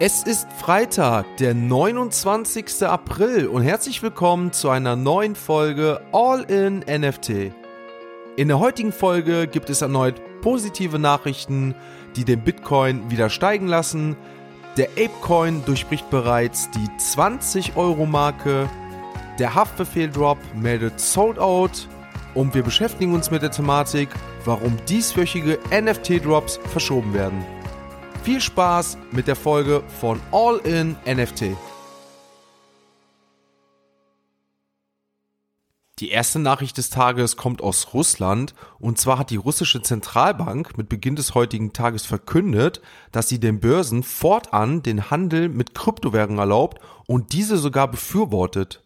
Es ist Freitag, der 29. April und herzlich willkommen zu einer neuen Folge All in NFT. In der heutigen Folge gibt es erneut positive Nachrichten, die den Bitcoin wieder steigen lassen. Der Apecoin durchbricht bereits die 20 Euro Marke. Der Haftbefehl-Drop meldet Sold Out. Und wir beschäftigen uns mit der Thematik, warum dieswöchige NFT-Drops verschoben werden. Viel Spaß mit der Folge von All in NFT. Die erste Nachricht des Tages kommt aus Russland und zwar hat die russische Zentralbank mit Beginn des heutigen Tages verkündet, dass sie den Börsen fortan den Handel mit Kryptowährungen erlaubt und diese sogar befürwortet.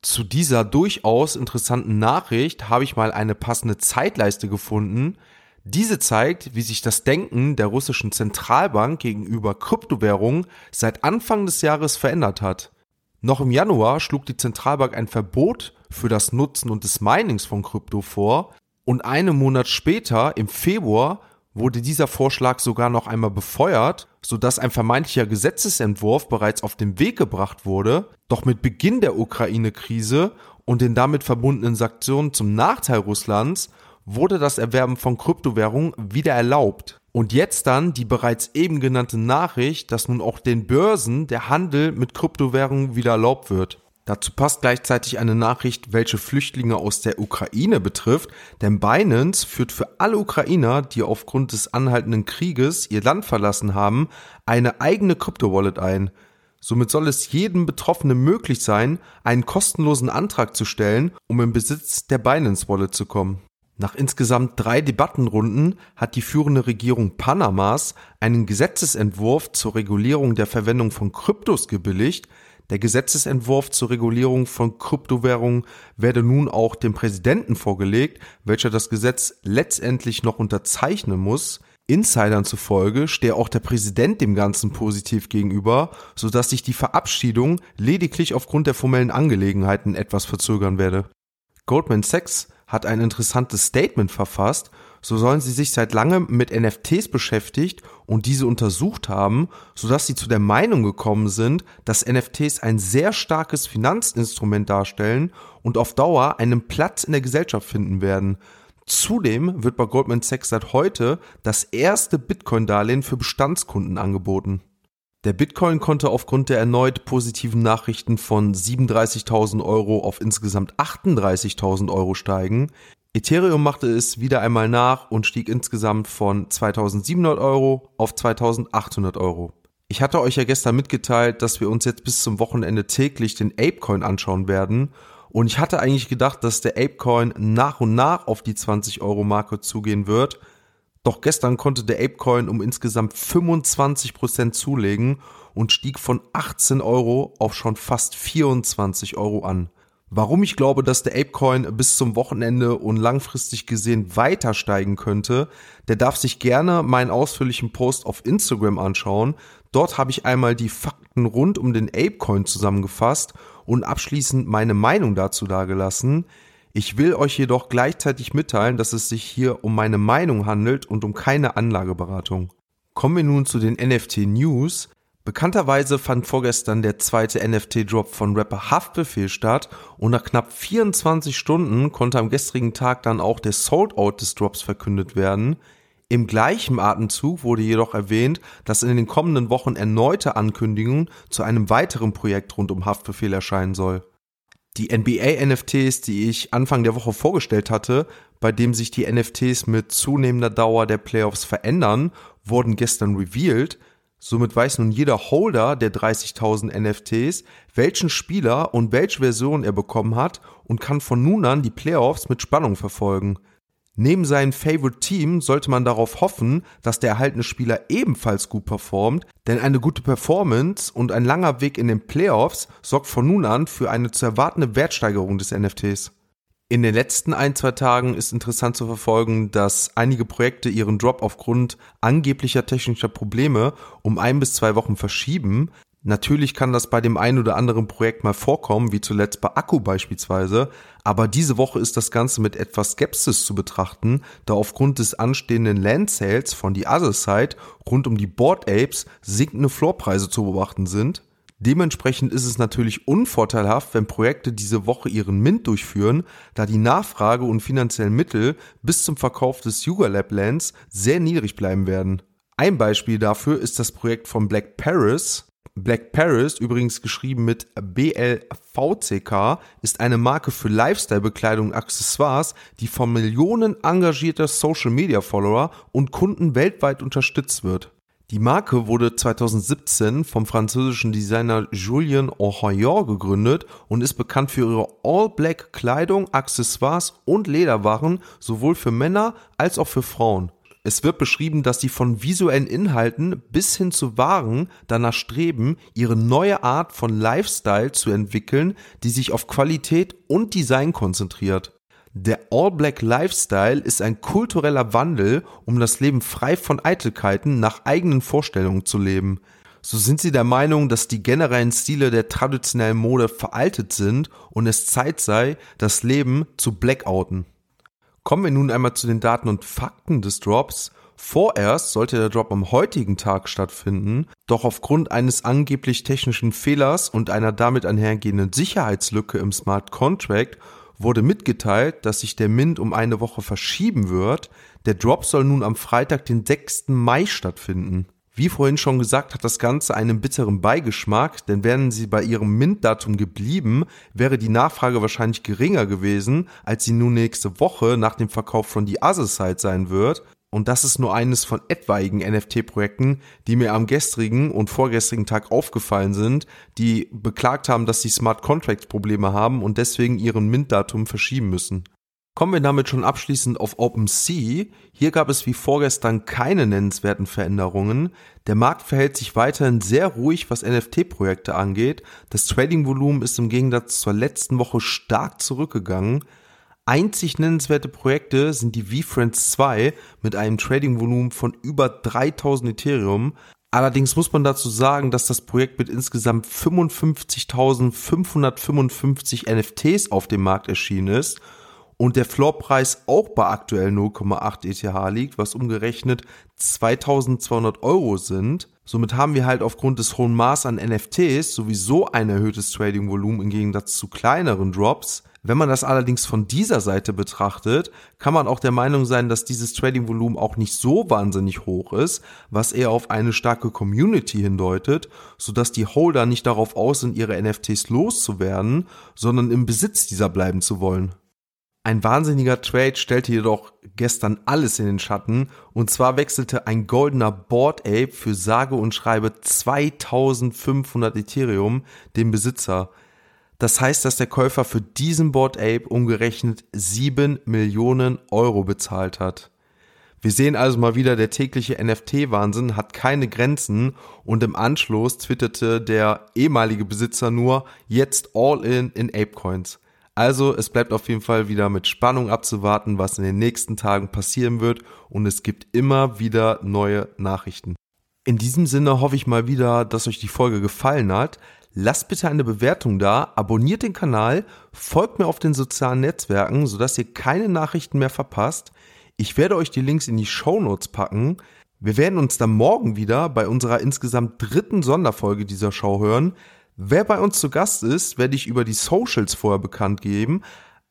Zu dieser durchaus interessanten Nachricht habe ich mal eine passende Zeitleiste gefunden, diese zeigt, wie sich das Denken der russischen Zentralbank gegenüber Kryptowährungen seit Anfang des Jahres verändert hat. Noch im Januar schlug die Zentralbank ein Verbot für das Nutzen und des Minings von Krypto vor und einen Monat später, im Februar, wurde dieser Vorschlag sogar noch einmal befeuert, sodass ein vermeintlicher Gesetzesentwurf bereits auf den Weg gebracht wurde, doch mit Beginn der Ukraine-Krise und den damit verbundenen Sanktionen zum Nachteil Russlands wurde das Erwerben von Kryptowährungen wieder erlaubt. Und jetzt dann die bereits eben genannte Nachricht, dass nun auch den Börsen der Handel mit Kryptowährungen wieder erlaubt wird. Dazu passt gleichzeitig eine Nachricht, welche Flüchtlinge aus der Ukraine betrifft, denn Binance führt für alle Ukrainer, die aufgrund des anhaltenden Krieges ihr Land verlassen haben, eine eigene Kryptowallet ein. Somit soll es jedem Betroffenen möglich sein, einen kostenlosen Antrag zu stellen, um in Besitz der Binance Wallet zu kommen. Nach insgesamt drei Debattenrunden hat die führende Regierung Panamas einen Gesetzesentwurf zur Regulierung der Verwendung von Kryptos gebilligt. Der Gesetzesentwurf zur Regulierung von Kryptowährungen werde nun auch dem Präsidenten vorgelegt, welcher das Gesetz letztendlich noch unterzeichnen muss. Insidern zufolge stehe auch der Präsident dem Ganzen positiv gegenüber, sodass sich die Verabschiedung lediglich aufgrund der formellen Angelegenheiten etwas verzögern werde. Goldman Sachs hat ein interessantes Statement verfasst, so sollen sie sich seit langem mit NFTs beschäftigt und diese untersucht haben, sodass sie zu der Meinung gekommen sind, dass NFTs ein sehr starkes Finanzinstrument darstellen und auf Dauer einen Platz in der Gesellschaft finden werden. Zudem wird bei Goldman Sachs seit heute das erste Bitcoin-Darlehen für Bestandskunden angeboten. Der Bitcoin konnte aufgrund der erneut positiven Nachrichten von 37.000 Euro auf insgesamt 38.000 Euro steigen. Ethereum machte es wieder einmal nach und stieg insgesamt von 2.700 Euro auf 2.800 Euro. Ich hatte euch ja gestern mitgeteilt, dass wir uns jetzt bis zum Wochenende täglich den Apecoin anschauen werden. Und ich hatte eigentlich gedacht, dass der Apecoin nach und nach auf die 20 Euro Marke zugehen wird. Doch gestern konnte der Apecoin um insgesamt 25% zulegen und stieg von 18 Euro auf schon fast 24 Euro an. Warum ich glaube, dass der Apecoin bis zum Wochenende und langfristig gesehen weiter steigen könnte, der darf sich gerne meinen ausführlichen Post auf Instagram anschauen. Dort habe ich einmal die Fakten rund um den Apecoin zusammengefasst und abschließend meine Meinung dazu dargelassen. Ich will euch jedoch gleichzeitig mitteilen, dass es sich hier um meine Meinung handelt und um keine Anlageberatung. Kommen wir nun zu den NFT News. Bekannterweise fand vorgestern der zweite NFT-Drop von Rapper Haftbefehl statt und nach knapp 24 Stunden konnte am gestrigen Tag dann auch der Sold-Out des Drops verkündet werden. Im gleichen Atemzug wurde jedoch erwähnt, dass in den kommenden Wochen erneute Ankündigungen zu einem weiteren Projekt rund um Haftbefehl erscheinen soll. Die NBA-NFTs, die ich Anfang der Woche vorgestellt hatte, bei dem sich die NFTs mit zunehmender Dauer der Playoffs verändern, wurden gestern revealed. Somit weiß nun jeder Holder der 30.000 NFTs, welchen Spieler und welche Version er bekommen hat und kann von nun an die Playoffs mit Spannung verfolgen. Neben seinem Favorite Team sollte man darauf hoffen, dass der erhaltene Spieler ebenfalls gut performt, denn eine gute Performance und ein langer Weg in den Playoffs sorgt von nun an für eine zu erwartende Wertsteigerung des NFTs. In den letzten ein, zwei Tagen ist interessant zu verfolgen, dass einige Projekte ihren Drop aufgrund angeblicher technischer Probleme um ein bis zwei Wochen verschieben. Natürlich kann das bei dem einen oder anderen Projekt mal vorkommen, wie zuletzt bei Akku beispielsweise, aber diese Woche ist das Ganze mit etwas Skepsis zu betrachten, da aufgrund des anstehenden Land Sales von die Other Side rund um die Board Apes sinkende Floorpreise zu beobachten sind. Dementsprechend ist es natürlich unvorteilhaft, wenn Projekte diese Woche ihren Mint durchführen, da die Nachfrage und finanziellen Mittel bis zum Verkauf des Yuga Lab Lands sehr niedrig bleiben werden. Ein Beispiel dafür ist das Projekt von Black Paris, Black Paris, übrigens geschrieben mit BLVCK, ist eine Marke für Lifestyle-Bekleidung und Accessoires, die von Millionen engagierter Social-Media-Follower und Kunden weltweit unterstützt wird. Die Marke wurde 2017 vom französischen Designer Julien Ohayon gegründet und ist bekannt für ihre All-Black Kleidung, Accessoires und Lederwaren sowohl für Männer als auch für Frauen. Es wird beschrieben, dass sie von visuellen Inhalten bis hin zu Waren danach streben, ihre neue Art von Lifestyle zu entwickeln, die sich auf Qualität und Design konzentriert. Der All-Black Lifestyle ist ein kultureller Wandel, um das Leben frei von Eitelkeiten nach eigenen Vorstellungen zu leben. So sind sie der Meinung, dass die generellen Stile der traditionellen Mode veraltet sind und es Zeit sei, das Leben zu blackouten. Kommen wir nun einmal zu den Daten und Fakten des Drops. Vorerst sollte der Drop am heutigen Tag stattfinden, doch aufgrund eines angeblich technischen Fehlers und einer damit einhergehenden Sicherheitslücke im Smart Contract wurde mitgeteilt, dass sich der Mint um eine Woche verschieben wird. Der Drop soll nun am Freitag, den 6. Mai stattfinden. Wie vorhin schon gesagt, hat das Ganze einen bitteren Beigeschmack, denn wären sie bei ihrem Mint-Datum geblieben, wäre die Nachfrage wahrscheinlich geringer gewesen, als sie nun nächste Woche nach dem Verkauf von The Other Side sein wird. Und das ist nur eines von etwaigen NFT-Projekten, die mir am gestrigen und vorgestrigen Tag aufgefallen sind, die beklagt haben, dass sie Smart Contracts Probleme haben und deswegen ihren Mint-Datum verschieben müssen. Kommen wir damit schon abschließend auf OpenSea. Hier gab es wie vorgestern keine nennenswerten Veränderungen. Der Markt verhält sich weiterhin sehr ruhig, was NFT-Projekte angeht. Das Trading-Volumen ist im Gegensatz zur letzten Woche stark zurückgegangen. Einzig nennenswerte Projekte sind die VFriends 2 mit einem Trading-Volumen von über 3000 Ethereum. Allerdings muss man dazu sagen, dass das Projekt mit insgesamt 55.555 NFTs auf dem Markt erschienen ist und der Floorpreis auch bei aktuell 0,8 ETH liegt, was umgerechnet 2200 Euro sind. Somit haben wir halt aufgrund des hohen Maß an NFTs sowieso ein erhöhtes Trading-Volumen im Gegensatz zu kleineren Drops. Wenn man das allerdings von dieser Seite betrachtet, kann man auch der Meinung sein, dass dieses Trading-Volumen auch nicht so wahnsinnig hoch ist, was eher auf eine starke Community hindeutet, sodass die Holder nicht darauf aus sind, ihre NFTs loszuwerden, sondern im Besitz dieser bleiben zu wollen. Ein wahnsinniger Trade stellte jedoch gestern alles in den Schatten und zwar wechselte ein goldener Board Ape für sage und schreibe 2500 Ethereum den Besitzer. Das heißt, dass der Käufer für diesen Board Ape umgerechnet 7 Millionen Euro bezahlt hat. Wir sehen also mal wieder, der tägliche NFT-Wahnsinn hat keine Grenzen und im Anschluss twitterte der ehemalige Besitzer nur jetzt all in in Apecoins. Also es bleibt auf jeden Fall wieder mit Spannung abzuwarten, was in den nächsten Tagen passieren wird und es gibt immer wieder neue Nachrichten. In diesem Sinne hoffe ich mal wieder, dass euch die Folge gefallen hat. Lasst bitte eine Bewertung da, abonniert den Kanal, folgt mir auf den sozialen Netzwerken, sodass ihr keine Nachrichten mehr verpasst. Ich werde euch die Links in die Show Notes packen. Wir werden uns dann morgen wieder bei unserer insgesamt dritten Sonderfolge dieser Show hören. Wer bei uns zu Gast ist, werde ich über die Socials vorher bekannt geben.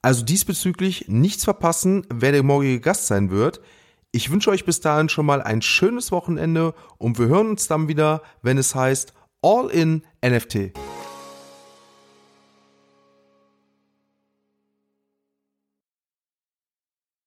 Also diesbezüglich nichts verpassen, wer der morgige Gast sein wird. Ich wünsche euch bis dahin schon mal ein schönes Wochenende und wir hören uns dann wieder, wenn es heißt All in NFT.